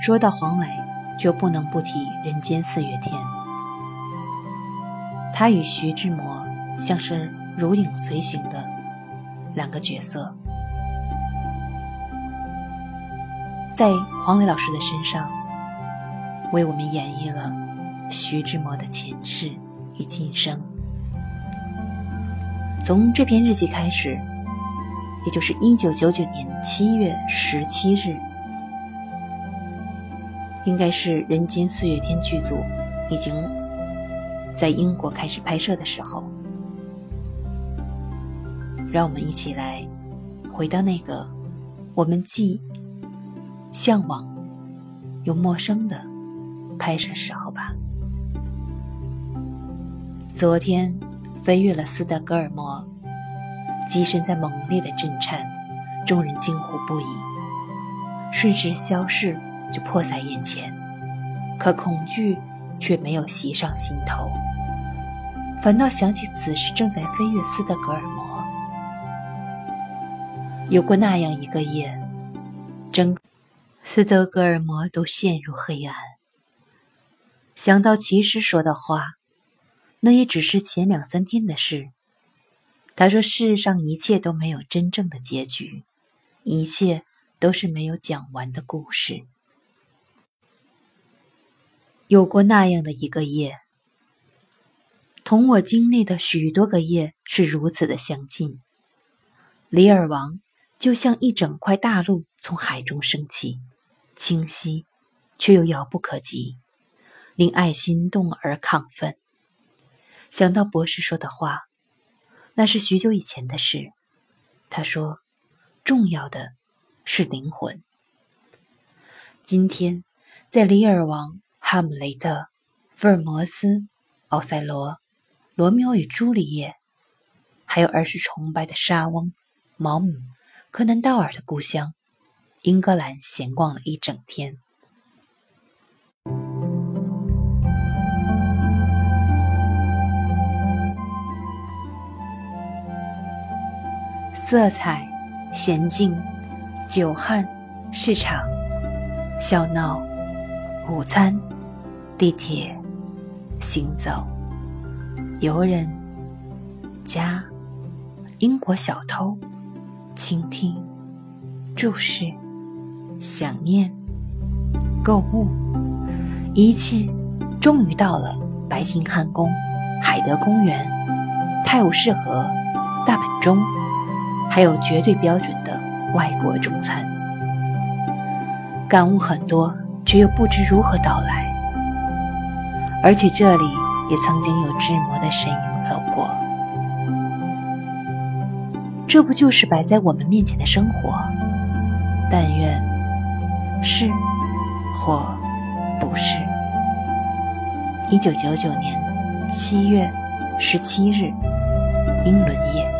说到黄磊，就不能不提人间四月天。他与徐志摩像是如影随形的两个角色，在黄磊老师的身上，为我们演绎了徐志摩的前世与今生。从这篇日记开始，也就是一九九九年七月十七日，应该是《人间四月天》剧组已经。在英国开始拍摄的时候，让我们一起来回到那个我们既向往又陌生的拍摄时候吧。昨天飞越了斯德哥尔摩，机身在猛烈的震颤，众人惊呼不已。瞬时消逝，就迫在眼前，可恐惧却没有袭上心头。反倒想起此时正在飞越斯德哥尔摩，有过那样一个夜，整斯德哥尔摩都陷入黑暗。想到骑士说的话，那也只是前两三天的事。他说：“世上一切都没有真正的结局，一切都是没有讲完的故事。”有过那样的一个夜。同我经历的许多个夜是如此的相近。李尔王就像一整块大陆从海中升起，清晰却又遥不可及，令爱心动而亢奋。想到博士说的话，那是许久以前的事。他说：“重要的是灵魂。”今天，在李尔王、哈姆雷特、福尔摩斯、奥赛罗。罗密欧与朱丽叶，还有儿时崇拜的莎翁、毛姆、柯南道尔的故乡英格兰，闲逛了一整天。色彩、娴静、酒酣、市场、笑闹、午餐、地铁、行走。游人、家、英国小偷、倾听、注视、想念、购物，一切终于到了白金汉宫、海德公园、泰晤士河、大本钟，还有绝对标准的外国中餐。感悟很多，却又不知如何到来，而且这里。也曾经有志摩的身影走过，这不就是摆在我们面前的生活？但愿是或不是。一九九九年七月十七日，英伦夜。